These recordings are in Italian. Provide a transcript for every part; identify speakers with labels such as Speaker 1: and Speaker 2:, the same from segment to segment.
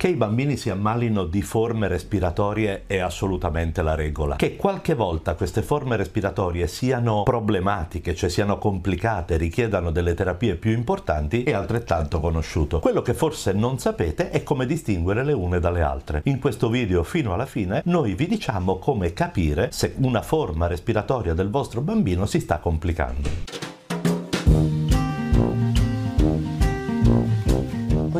Speaker 1: Che i bambini si ammalino di forme respiratorie è assolutamente la regola. Che qualche volta queste forme respiratorie siano problematiche, cioè siano complicate, richiedano delle terapie più importanti, è altrettanto conosciuto. Quello che forse non sapete è come distinguere le une dalle altre. In questo video fino alla fine noi vi diciamo come capire se una forma respiratoria del vostro bambino si sta complicando.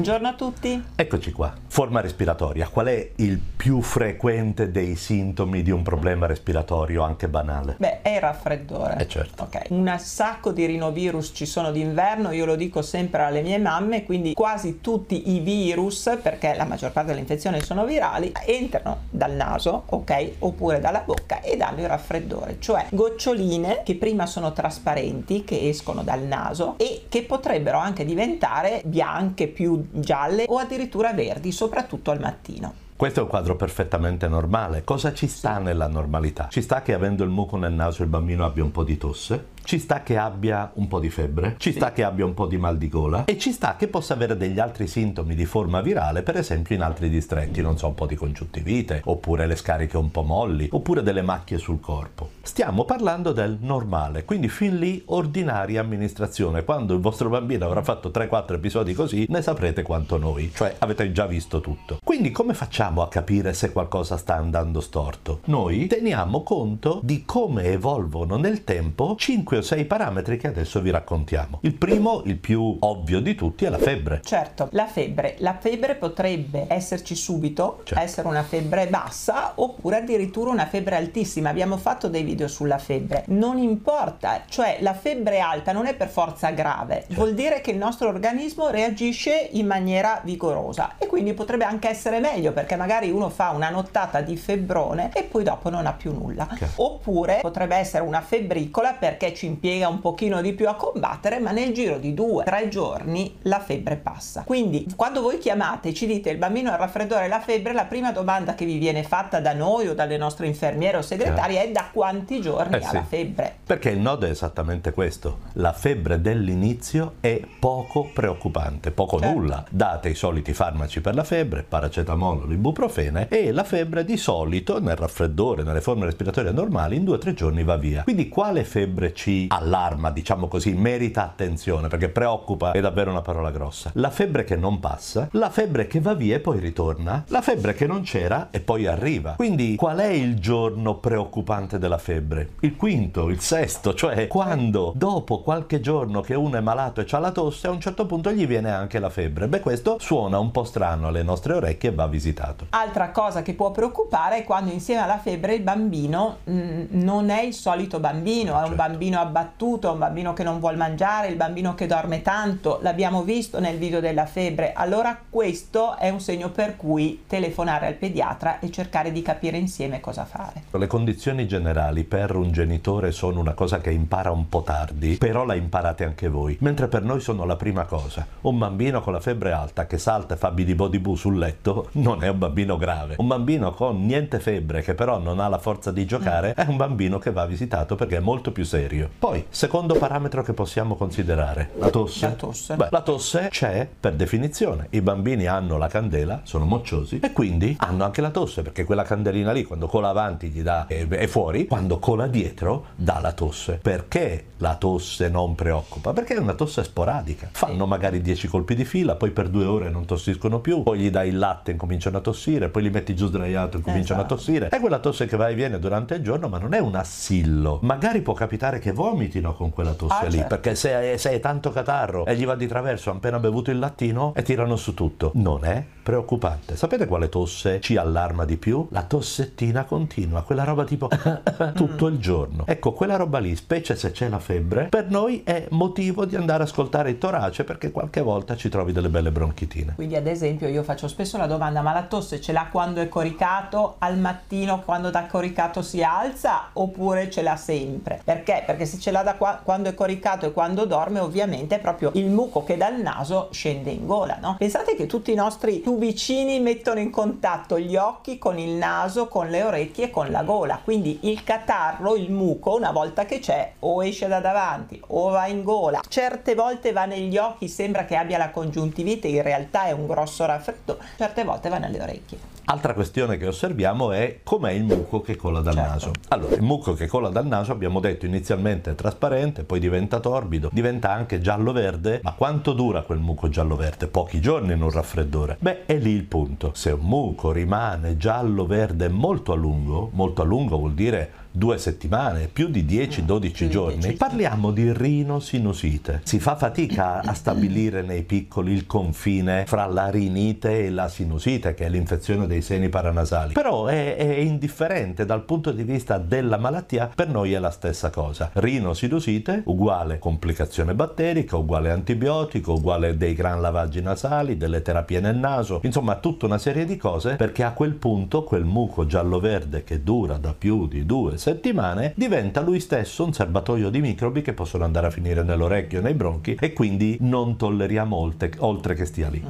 Speaker 2: Buongiorno a tutti.
Speaker 1: Eccoci qua. Forma respiratoria. Qual è il più frequente dei sintomi di un problema respiratorio anche banale?
Speaker 2: Beh, è il raffreddore.
Speaker 1: Eh certo.
Speaker 2: Ok. Un sacco di rinovirus ci sono d'inverno, io lo dico sempre alle mie mamme, quindi quasi tutti i virus, perché la maggior parte delle infezioni sono virali, entrano dal naso, ok? Oppure dalla bocca e danno il raffreddore, cioè goccioline che prima sono trasparenti, che escono dal naso e che potrebbero anche diventare bianche più gialle o addirittura verdi, soprattutto al mattino.
Speaker 1: Questo è un quadro perfettamente normale. Cosa ci sta nella normalità? Ci sta che avendo il muco nel naso il bambino abbia un po' di tosse, ci sta che abbia un po' di febbre, ci sta che abbia un po' di mal di gola e ci sta che possa avere degli altri sintomi di forma virale, per esempio in altri distretti, non so, un po' di congiuntivite, oppure le scariche un po' molli, oppure delle macchie sul corpo. Stiamo parlando del normale, quindi fin lì ordinaria amministrazione. Quando il vostro bambino avrà fatto 3-4 episodi così, ne saprete quanto noi, cioè avete già visto tutto. Quindi come facciamo a capire se qualcosa sta andando storto? Noi teniamo conto di come evolvono nel tempo 5 o 6 parametri che adesso vi raccontiamo. Il primo, il più ovvio di tutti, è la febbre.
Speaker 2: Certo, la febbre. La febbre potrebbe esserci subito,
Speaker 1: Certo.
Speaker 2: essere una febbre bassa oppure addirittura una febbre altissima. Abbiamo fatto dei video sulla febbre. Non importa, cioè la febbre alta non è per forza grave, vuol dire che il nostro organismo reagisce in maniera vigorosa e quindi potrebbe anche essere meglio perché magari uno fa una nottata di febbrone e poi dopo non ha più nulla.
Speaker 1: Ok.
Speaker 2: Oppure potrebbe essere una febbricola perché ci impiega un pochino di più a combattere, ma nel giro di due, tre giorni la febbre passa. Quindi quando voi chiamate e ci dite il bambino ha il raffreddore e la febbre, la prima domanda che vi viene fatta da noi o dalle nostre infermiere o segretarie è da quanti giorni
Speaker 1: Eh
Speaker 2: ha
Speaker 1: sì.
Speaker 2: la febbre.
Speaker 1: Perché il nodo è esattamente questo. La febbre dell'inizio è poco preoccupante, poco
Speaker 2: Certo.
Speaker 1: nulla. Date i soliti farmaci per la febbre, paracetamolo, l'ibuprofene e la febbre di solito nel raffreddore, nelle forme respiratorie normali, in due o tre giorni va via. Quindi quale febbre ci allarma, diciamo così, merita attenzione, perché preoccupa è davvero una parola grossa. La febbre che non passa, la febbre che va via e poi ritorna, la febbre che non c'era e poi arriva. Quindi qual è il giorno preoccupante della febbre? Il quinto, il sesto, cioè quando dopo qualche giorno che uno è malato e ha la tosse, a un certo punto gli viene anche la febbre. Beh, questo suona un po' strano alle nostre orecchie e va visitato.
Speaker 2: Altra cosa che può preoccupare è quando insieme alla febbre il bambino mh, non è il solito bambino, è un
Speaker 1: Certo.
Speaker 2: Abbattuto, un bambino che non vuole mangiare, il bambino che dorme tanto, l'abbiamo visto nel video della febbre. Allora questo è un segno per cui telefonare al pediatra e cercare di capire insieme cosa fare.
Speaker 1: Le condizioni generali per un genitore sono una cosa che impara un po' tardi, però la imparate anche voi, mentre per noi sono la prima cosa. Un bambino con la febbre alta che salta e fa bidibodibu sul letto non è un bambino grave. Un bambino con niente febbre che però non ha la forza di giocare è un bambino che va visitato perché è molto più serio. Poi, secondo parametro che possiamo considerare, la tosse.
Speaker 2: La tosse.
Speaker 1: Beh, la tosse c'è per definizione. I bambini hanno la candela, sono mocciosi e quindi hanno anche la tosse perché quella candelina lì quando cola avanti gli dà è, è fuori, quando cola dietro dà la tosse. Perché la tosse non preoccupa? Perché è una tosse sporadica. Fanno magari 10 colpi di fila, poi per due ore non tossiscono più, poi gli dai il latte e incominciano a tossire, poi li metti giù sdraiato e cominciano
Speaker 2: Esatto.
Speaker 1: a tossire. È quella tosse che va e viene durante il giorno, ma non è un assillo. Magari può capitare che vomitino con quella tosse
Speaker 2: Ah,
Speaker 1: lì,
Speaker 2: certo.
Speaker 1: perché se, se è tanto catarro e gli va di traverso, appena bevuto il lattino e tirano su tutto. Non è preoccupante. Sapete quale tosse ci allarma di più? La tossettina continua, quella roba tipo tutto il giorno. Ecco, quella roba lì, specie se c'è la febbre, per noi è motivo di andare a ascoltare il torace perché qualche volta ci trovi delle belle bronchitine.
Speaker 2: Quindi ad esempio io faccio spesso la domanda ma la tosse ce l'ha quando è coricato al mattino quando da coricato si alza oppure ce l'ha sempre? Perché? Perché se ce l'ha da qua- quando è coricato e quando dorme ovviamente è proprio il muco che dal naso scende in gola, no? Pensate che tutti i nostri tubicini mettono in contatto gli occhi con il naso, con le orecchie e con la gola. Quindi il catarro, il muco, una volta che c'è, o esce da davanti o va in gola. Certe volte va negli occhi, sembra che abbia la congiuntivite, in realtà è un grosso raffreddo. Certe volte va nelle orecchie.
Speaker 1: Altra questione che osserviamo è com'è il muco che cola dal
Speaker 2: Certo.
Speaker 1: naso. Allora, il muco che cola dal naso abbiamo detto inizialmente è trasparente, poi diventa torbido, diventa anche giallo-verde, ma quanto dura quel muco giallo-verde? Pochi giorni in un raffreddore. Beh, è lì il punto. Se un muco rimane giallo-verde molto a lungo, molto a lungo vuol dire due settimane, più di 10-12
Speaker 2: più di
Speaker 1: giorni,
Speaker 2: 10.
Speaker 1: parliamo di rinosinusite. Si fa fatica a stabilire nei piccoli il confine fra la rinite e la sinusite, che è l'infezione dei seni paranasali. Però è, è indifferente dal punto di vista della malattia, per noi è la stessa cosa. Rinosinusite uguale complicazione batterica, uguale antibiotico, uguale dei gran lavaggi nasali, delle terapie nel naso, insomma tutta una serie di cose perché a quel punto quel muco giallo-verde che dura da più di due settimane diventa lui stesso un serbatoio di microbi che possono andare a finire nell'orecchio nei bronchi e quindi non tolleriamo oltre, oltre che stia lì.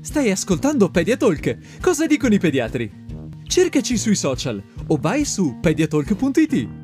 Speaker 3: Stai ascoltando Pediatalk. Cosa dicono i pediatri? Cercaci sui social o vai su pediatalk.it.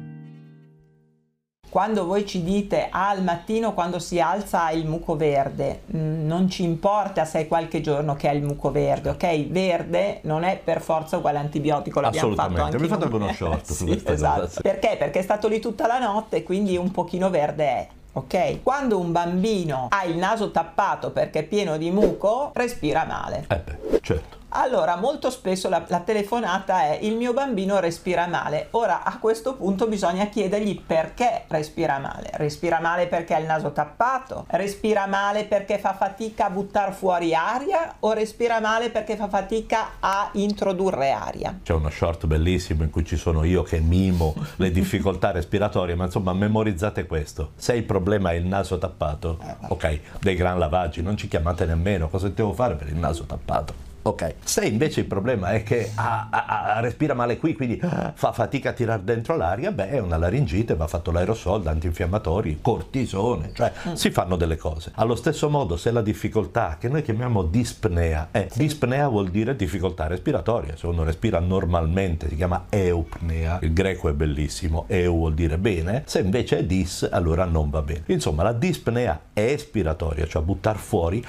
Speaker 2: Quando voi ci dite ah, al mattino quando si alza il muco verde, mm, non ci importa se è qualche giorno che hai il muco verde, ok? Verde non è per forza uguale antibiotico, l'abbiamo fatto
Speaker 1: Assolutamente,
Speaker 2: anche
Speaker 1: mi fate
Speaker 2: noi.
Speaker 1: uno short su
Speaker 2: Sì,
Speaker 1: questa
Speaker 2: esatto.
Speaker 1: cosa, sì.
Speaker 2: Perché? Perché è stato lì tutta la notte, quindi un pochino verde è. Ok? Quando un bambino ha il naso tappato perché è pieno di muco, respira male.
Speaker 1: Eh beh, certo.
Speaker 2: Allora, molto spesso la, la telefonata è il mio bambino respira male. Ora, a questo punto bisogna chiedergli perché respira male. Respira male perché ha il naso tappato? Respira male perché fa fatica a buttare fuori aria? O respira male perché fa fatica a introdurre aria?
Speaker 1: C'è uno short bellissimo in cui ci sono io che mimo le difficoltà respiratorie, ma insomma memorizzate questo. Se il problema è il naso tappato, ok, dei gran lavaggi, non ci chiamate nemmeno, cosa devo fare per il naso tappato? Ok, se invece il problema è che ah, ah, respira male qui, quindi fa fatica a tirare dentro l'aria, beh, è una laringite, va fatto l'aerosol, antinfiammatori, cortisone, cioè si fanno delle cose. Allo stesso modo, se la difficoltà, che noi chiamiamo dispnea, è dispnea vuol dire difficoltà respiratoria, se uno respira normalmente si chiama eupnea, il greco è bellissimo, eu vuol dire bene, se invece è dis, allora non va bene. Insomma, la dispnea espiratoria, cioè buttar fuori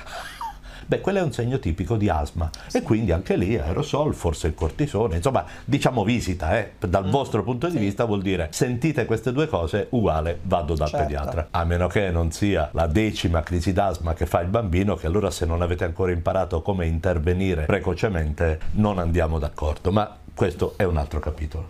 Speaker 1: Beh, quello è un segno tipico di asma e quindi anche lì aerosol, forse il cortisone, insomma, diciamo visita, eh. dal vostro punto di vista vuol dire sentite queste due cose, uguale, vado dal
Speaker 2: Certo.
Speaker 1: pediatra. A meno che non sia la decima crisi d'asma che fa il bambino, che allora se non avete ancora imparato come intervenire precocemente, non andiamo d'accordo, ma questo è un altro capitolo.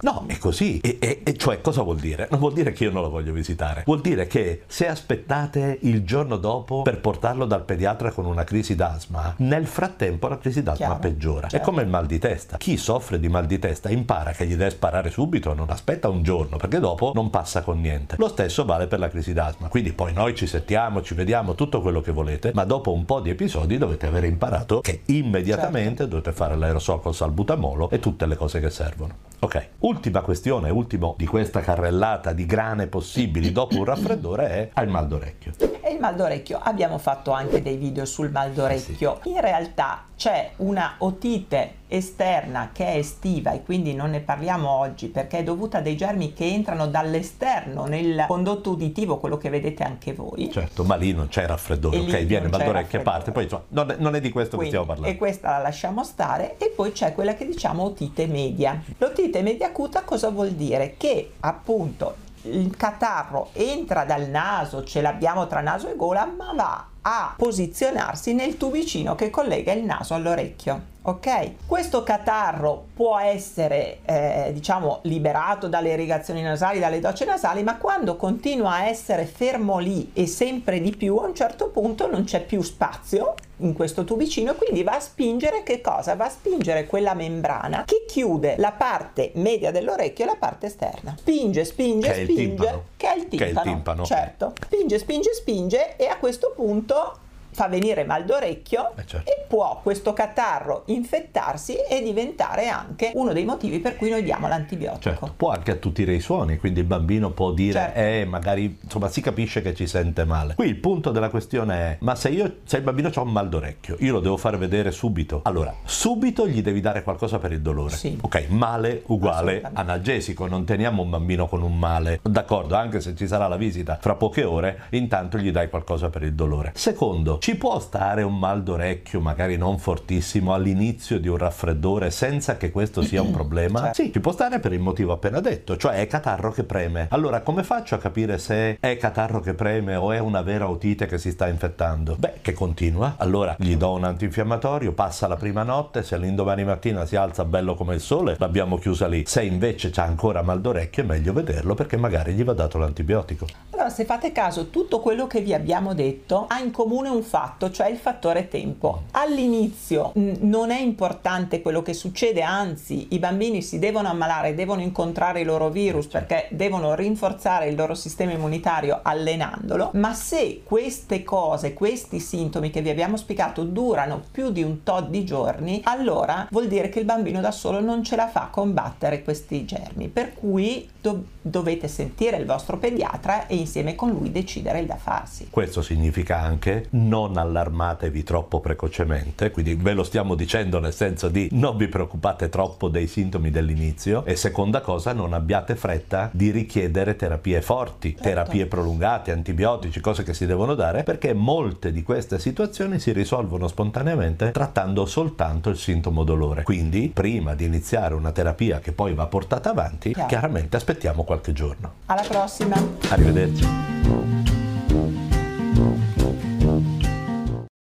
Speaker 1: No, è così. E, e- e cioè, cosa vuol dire? Non vuol dire che io non lo voglio visitare. Vuol dire che se aspettate il giorno dopo per portarlo dal pediatra con una crisi d'asma, nel frattempo la crisi d'asma
Speaker 2: Chiaro,
Speaker 1: peggiora. È
Speaker 2: certo.
Speaker 1: come il mal di testa. Chi soffre di mal di testa impara che gli deve sparare subito, non aspetta un giorno, perché dopo non passa con niente. Lo stesso vale per la crisi d'asma. Quindi poi noi ci sentiamo, ci vediamo, tutto quello che volete, ma dopo un po' di episodi dovete aver imparato che immediatamente dovete fare l'aerosol col salbutamolo e tutte le cose che servono. Ok, ultima questione, ultimo di questa carrellata di grane possibili dopo un raffreddore è al mal d'orecchio.
Speaker 2: E il mal d'orecchio, abbiamo fatto anche dei video sul mal d'orecchio. In realtà c'è una otite esterna che è estiva e quindi non ne parliamo oggi perché è dovuta a dei germi che entrano dall'esterno nel condotto uditivo, quello che vedete anche voi.
Speaker 1: Certo, ma lì non c'è raffreddore, ok? Viene e parte, poi insomma, non è, non è di questo
Speaker 2: Quindi,
Speaker 1: che stiamo parlando.
Speaker 2: E questa la lasciamo stare e poi c'è quella che diciamo otite media. L'otite media acuta cosa vuol dire? Che appunto il catarro entra dal naso, ce l'abbiamo tra naso e gola, ma va a posizionarsi nel tubicino che collega il naso all'orecchio. Ok? Questo catarro può essere, eh, diciamo, liberato dalle irrigazioni nasali, dalle docce nasali, ma quando continua a essere fermo lì e sempre di più, a un certo punto non c'è più spazio in questo tubicino, quindi va a spingere che cosa? Va a spingere quella membrana che chiude la parte media dell'orecchio e la parte esterna. Spinge, spinge,
Speaker 1: Che
Speaker 2: spinge, è il
Speaker 1: Che è il
Speaker 2: timpano. Certo. Spinge, spinge, spinge e a questo punto 있어? Fa venire mal d'orecchio
Speaker 1: Eh, certo.
Speaker 2: e può questo catarro infettarsi e diventare anche uno dei motivi per cui noi diamo l'antibiotico.
Speaker 1: Certo, può anche attutire i suoni, quindi il bambino può dire,
Speaker 2: Certo.
Speaker 1: eh, magari, insomma, si capisce che ci sente male. Qui il punto della questione è, ma se io, se il bambino ha un mal d'orecchio, io lo devo far vedere subito. Allora, subito gli devi dare qualcosa per il dolore.
Speaker 2: Sì.
Speaker 1: Ok, male uguale analgesico, non teniamo un bambino con un male. D'accordo, anche se ci sarà la visita fra poche ore, intanto gli dai qualcosa per il dolore. Secondo, ci può stare un mal d'orecchio, magari non fortissimo, all'inizio di un raffreddore senza che questo sia un problema?
Speaker 2: Certo.
Speaker 1: Sì, ci può stare per il motivo appena detto, cioè è catarro che preme. Allora, come faccio a capire se è catarro che preme o è una vera otite che si sta infettando? Beh, che continua. Allora, gli do un antinfiammatorio, passa la prima notte, se l'indomani mattina si alza bello come il sole, l'abbiamo chiusa lì. Se invece c'ha ancora mal d'orecchio è meglio vederlo perché magari gli va dato l'antibiotico.
Speaker 2: Allora, se fate caso, tutto quello che vi abbiamo detto ha in comune un fatto, cioè il fattore tempo. All'inizio mh, non è importante quello che succede, anzi, i bambini si devono ammalare, devono incontrare i loro virus perché devono rinforzare il loro sistema immunitario allenandolo, ma se queste cose, questi sintomi che vi abbiamo spiegato durano più di un tot di giorni, allora vuol dire che il bambino da solo non ce la fa a combattere questi germi, per cui do- dovete sentire il vostro pediatra e insieme con lui decidere il da farsi.
Speaker 1: Questo significa anche non allarmatevi troppo precocemente, quindi ve lo stiamo dicendo nel senso di non vi preoccupate troppo dei sintomi dell'inizio e seconda cosa non abbiate fretta di richiedere terapie forti,
Speaker 2: Certo.
Speaker 1: terapie prolungate, antibiotici, cose che si devono dare perché molte di queste situazioni si risolvono spontaneamente trattando soltanto il sintomo dolore. Quindi prima di iniziare una terapia che poi va portata avanti,
Speaker 2: Chiaro.
Speaker 1: chiaramente aspettiamo qualche giorno.
Speaker 2: Alla prossima!
Speaker 1: Arrivederci.